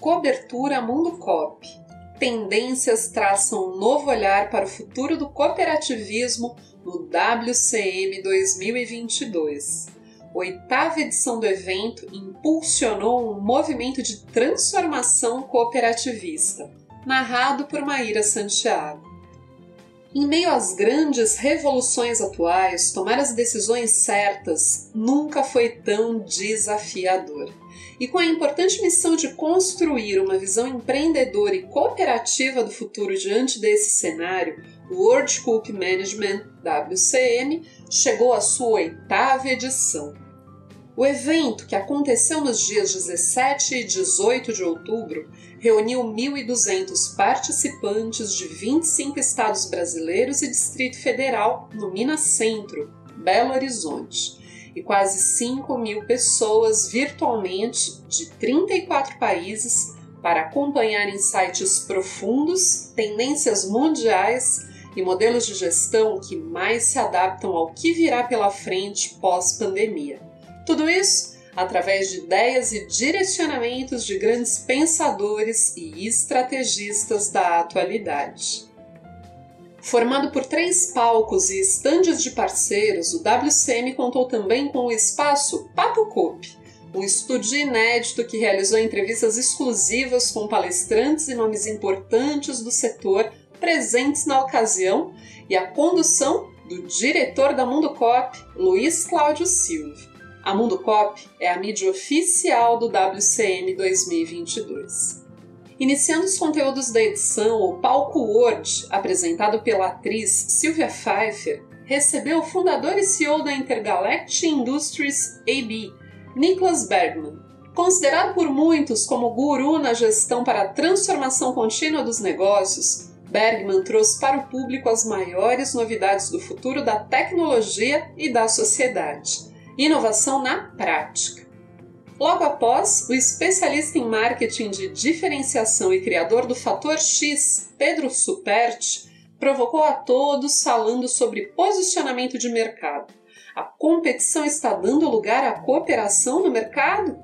Cobertura Mundo Cop. Tendências traçam um novo olhar para o futuro do cooperativismo no WCM 2022. Oitava edição do evento impulsionou um movimento de transformação cooperativista, narrado por Maíra Santiago. Em meio às grandes revoluções atuais, tomar as decisões certas nunca foi tão desafiador. E com a importante missão de construir uma visão empreendedora e cooperativa do futuro diante desse cenário, o World Cook Management WCM chegou à sua oitava edição. O evento, que aconteceu nos dias 17 e 18 de outubro, reuniu 1.200 participantes de 25 estados brasileiros e Distrito Federal no Minas Centro, Belo Horizonte, e quase 5 mil pessoas virtualmente de 34 países para acompanhar insights profundos, tendências mundiais e modelos de gestão que mais se adaptam ao que virá pela frente pós-pandemia. Tudo isso através de ideias e direcionamentos de grandes pensadores e estrategistas da atualidade. Formado por três palcos e estandes de parceiros, o WCM contou também com o espaço Papo Coop, um estúdio inédito que realizou entrevistas exclusivas com palestrantes e nomes importantes do setor presentes na ocasião e a condução do diretor da Mundo Cop, Luiz Cláudio Silva. A Mundo Cop é a mídia oficial do WCM 2022. Iniciando os conteúdos da edição, o Palco Word, apresentado pela atriz Sylvia Pfeiffer, recebeu o fundador e CEO da Intergalactic Industries AB, Niklas Bergman. Considerado por muitos como guru na gestão para a transformação contínua dos negócios, Bergman trouxe para o público as maiores novidades do futuro da tecnologia e da sociedade Inovação na prática. Logo após, o especialista em marketing de diferenciação e criador do Fator X, Pedro Superti, provocou a todos falando sobre posicionamento de mercado. A competição está dando lugar à cooperação no mercado?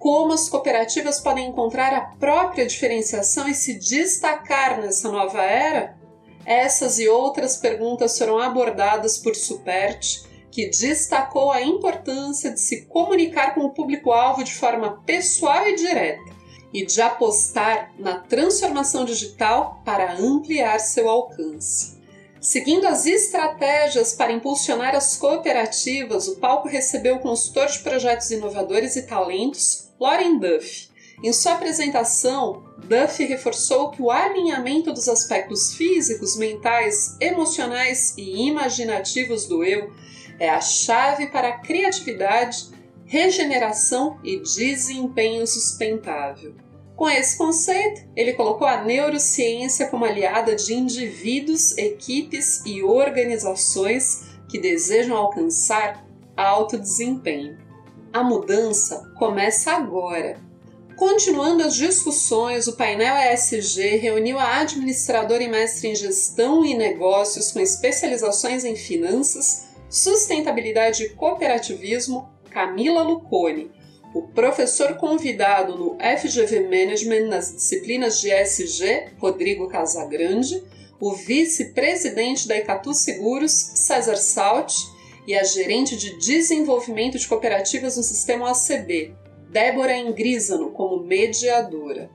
Como as cooperativas podem encontrar a própria diferenciação e se destacar nessa nova era? Essas e outras perguntas foram abordadas por Superti que destacou a importância de se comunicar com o público-alvo de forma pessoal e direta e de apostar na transformação digital para ampliar seu alcance. Seguindo as estratégias para impulsionar as cooperativas, o palco recebeu o consultor de projetos inovadores e talentos, Lauren Duff. Em sua apresentação, Duff reforçou que o alinhamento dos aspectos físicos, mentais, emocionais e imaginativos do eu é a chave para a criatividade, regeneração e desempenho sustentável. Com esse conceito, ele colocou a neurociência como aliada de indivíduos, equipes e organizações que desejam alcançar alto desempenho. A mudança começa agora. Continuando as discussões, o painel ESG reuniu a administradora e mestre em gestão e negócios com especializações em finanças, Sustentabilidade e Cooperativismo, Camila Lucone, o professor convidado no FGV Management nas disciplinas de ESG, Rodrigo Casagrande, o vice-presidente da Icatu Seguros, César Salt, e a gerente de desenvolvimento de cooperativas no sistema ACB, Débora Ingrisano, como mediadora.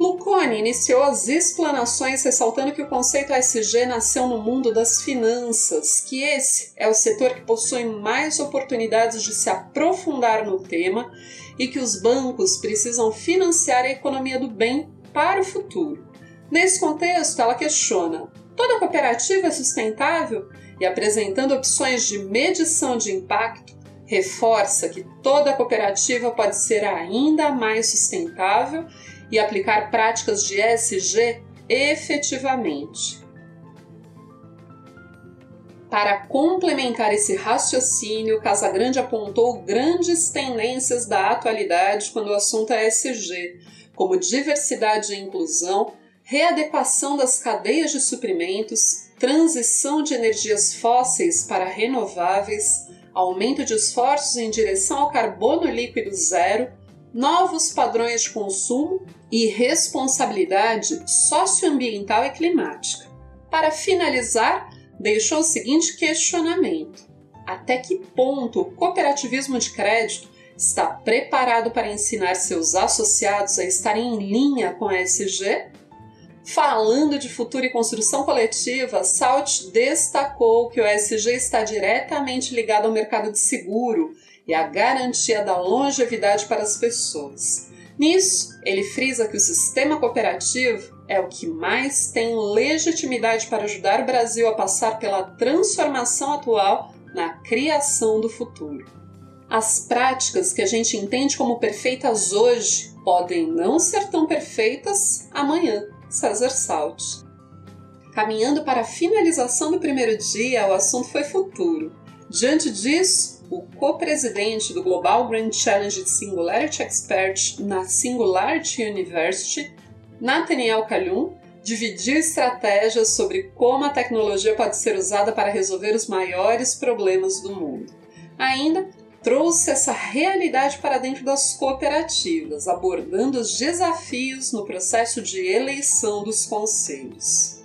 Lucone iniciou as explanações ressaltando que o conceito ESG nasceu no mundo das finanças, que esse é o setor que possui mais oportunidades de se aprofundar no tema e que os bancos precisam financiar a economia do bem para o futuro. Nesse contexto, ela questiona: toda cooperativa é sustentável? E apresentando opções de medição de impacto, reforça que toda cooperativa pode ser ainda mais sustentável e aplicar práticas de ESG efetivamente. Para complementar esse raciocínio, Casagrande apontou grandes tendências da atualidade quando o assunto é ESG, como diversidade e inclusão, readequação das cadeias de suprimentos, transição de energias fósseis para renováveis, aumento de esforços em direção ao carbono líquido zero novos padrões de consumo e responsabilidade socioambiental e climática. Para finalizar, deixou o seguinte questionamento: até que ponto o cooperativismo de crédito está preparado para ensinar seus associados a estarem em linha com a SG? Falando de futuro e construção coletiva, Salt destacou que o SG está diretamente ligado ao mercado de seguro e à garantia da longevidade para as pessoas. Nisso, ele frisa que o sistema cooperativo é o que mais tem legitimidade para ajudar o Brasil a passar pela transformação atual na criação do futuro. As práticas que a gente entende como perfeitas hoje podem não ser tão perfeitas amanhã. César Salt. Caminhando para a finalização do primeiro dia, o assunto foi futuro. Diante disso, o co-presidente do Global Grand Challenge de Singularity Expert na Singularity University, Nathaniel Kalun, dividiu estratégias sobre como a tecnologia pode ser usada para resolver os maiores problemas do mundo. Ainda trouxe essa realidade para dentro das cooperativas, abordando os desafios no processo de eleição dos conselhos.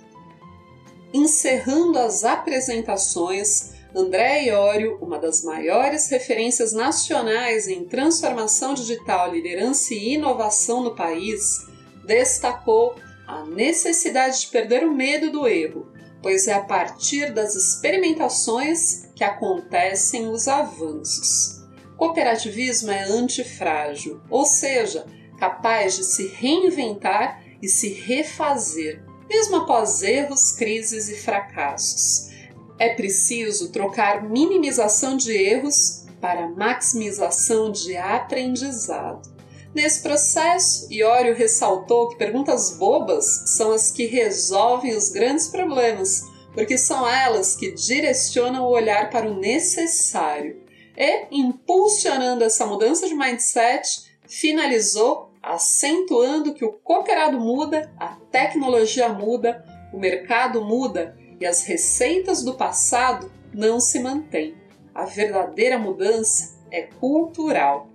Encerrando as apresentações, André Iorio, uma das maiores referências nacionais em transformação digital, liderança e inovação no país, destacou a necessidade de perder o medo do erro, pois é a partir das experimentações que acontecem os avanços. Cooperativismo é antifrágil, ou seja, capaz de se reinventar e se refazer, mesmo após erros, crises e fracassos. É preciso trocar minimização de erros para maximização de aprendizado. Nesse processo, Iório ressaltou que perguntas bobas são as que resolvem os grandes problemas, porque são elas que direcionam o olhar para o necessário. E, impulsionando essa mudança de mindset, finalizou acentuando que o cooperado muda, a tecnologia muda, o mercado muda e as receitas do passado não se mantêm. A verdadeira mudança é cultural.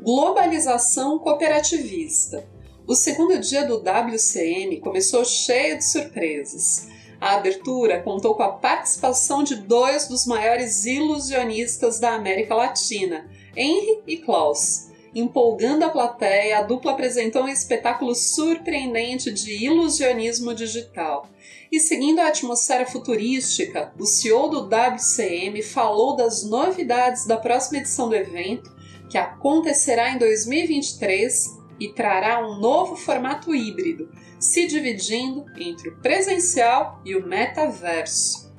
Globalização cooperativista. O segundo dia do WCM começou cheio de surpresas. A abertura contou com a participação de dois dos maiores ilusionistas da América Latina, Henry e Klaus. Empolgando a plateia, a dupla apresentou um espetáculo surpreendente de ilusionismo digital. E seguindo a atmosfera futurística, o CEO do WCM falou das novidades da próxima edição do evento que acontecerá em 2023 e trará um novo formato híbrido, se dividindo entre o presencial e o metaverso.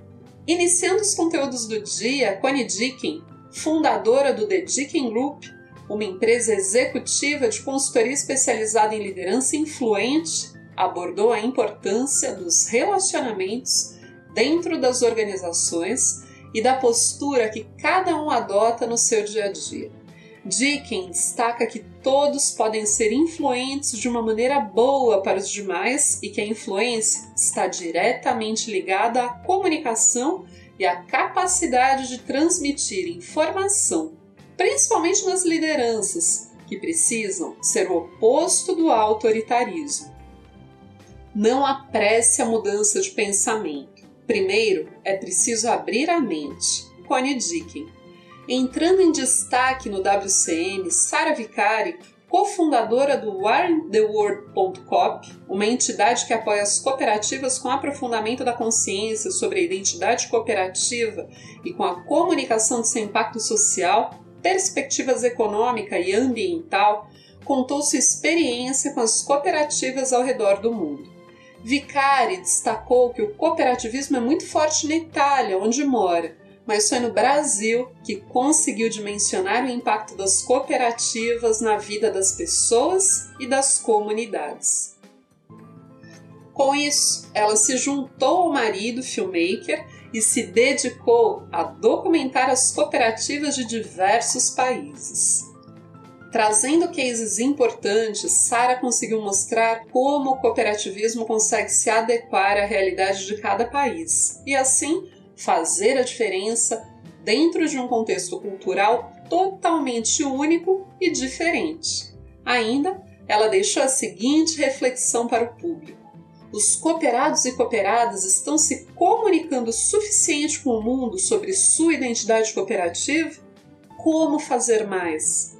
Iniciando os conteúdos do dia, Connie Dicken, fundadora do The Dicken Group, uma empresa executiva de consultoria especializada em liderança influente, abordou a importância dos relacionamentos dentro das organizações e da postura que cada um adota no seu dia a dia. Dickens destaca que todos podem ser influentes de uma maneira boa para os demais e que a influência está diretamente ligada à comunicação e à capacidade de transmitir informação, principalmente nas lideranças, que precisam ser o oposto do autoritarismo. Não apresse a mudança de pensamento. Primeiro, é preciso abrir a mente. Connie Dickens. Entrando em destaque no WCM, Sara Vicari, cofundadora do WarnTheWorld.coop, uma entidade que apoia as cooperativas com aprofundamento da consciência sobre a identidade cooperativa e com a comunicação de seu impacto social, perspectivas econômica e ambiental, contou sua experiência com as cooperativas ao redor do mundo. Vicari destacou que o cooperativismo é muito forte na Itália, onde mora, mas foi no Brasil que conseguiu dimensionar o impacto das cooperativas na vida das pessoas e das comunidades. Com isso, ela se juntou ao marido, filmmaker, e se dedicou a documentar as cooperativas de diversos países. Trazendo cases importantes, Sara conseguiu mostrar como o cooperativismo consegue se adequar à realidade de cada país e, assim, fazer a diferença dentro de um contexto cultural totalmente único e diferente. Ainda, ela deixou a seguinte reflexão para o público: os cooperados e cooperadas estão se comunicando o suficiente com o mundo sobre sua identidade cooperativa? Como fazer mais?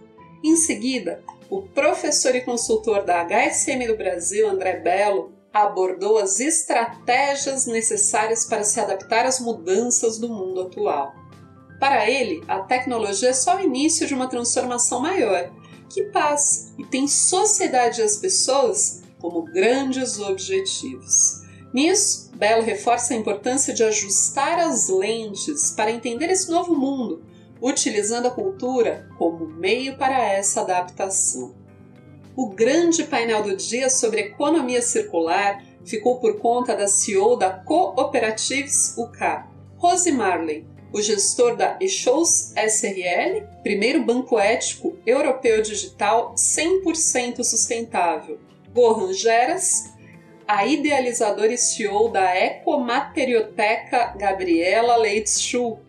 Em seguida, o professor e consultor da HSM do Brasil, André Belo, abordou as estratégias necessárias para se adaptar às mudanças do mundo atual. Para ele, a tecnologia é só o início de uma transformação maior, que passa e tem sociedade e as pessoas como grandes objetivos. Nisso, Belo reforça a importância de ajustar as lentes para entender esse novo mundo, utilizando a cultura como meio para essa adaptação. O grande painel do dia sobre economia circular ficou por conta da CEO da Cooperatives UK, Rose Marley, o gestor da eShows SRL, primeiro banco ético europeu digital 100% sustentável, Gohan Geras, a idealizadora e CEO da Ecomaterioteca Gabriela Leitz-Schuh,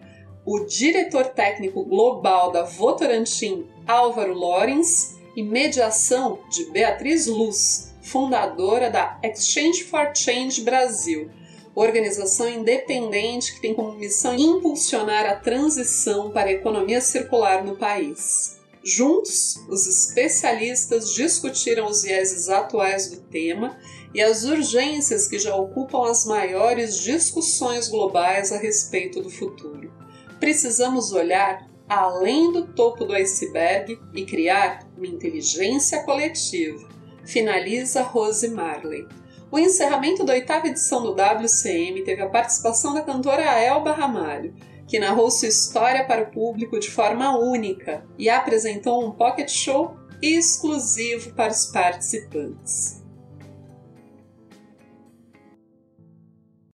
o diretor técnico global da Votorantim Álvaro Lorenz e mediação de Beatriz Luz, fundadora da Exchange for Change Brasil, organização independente que tem como missão impulsionar a transição para a economia circular no país. Juntos, os especialistas discutiram os vieses atuais do tema e as urgências que já ocupam as maiores discussões globais a respeito do futuro. Precisamos olhar além do topo do iceberg e criar uma inteligência coletiva, finaliza Rose Marley. O encerramento da oitava edição do WCM teve a participação da cantora Elba Ramalho, que narrou sua história para o público de forma única e apresentou um pocket show exclusivo para os participantes.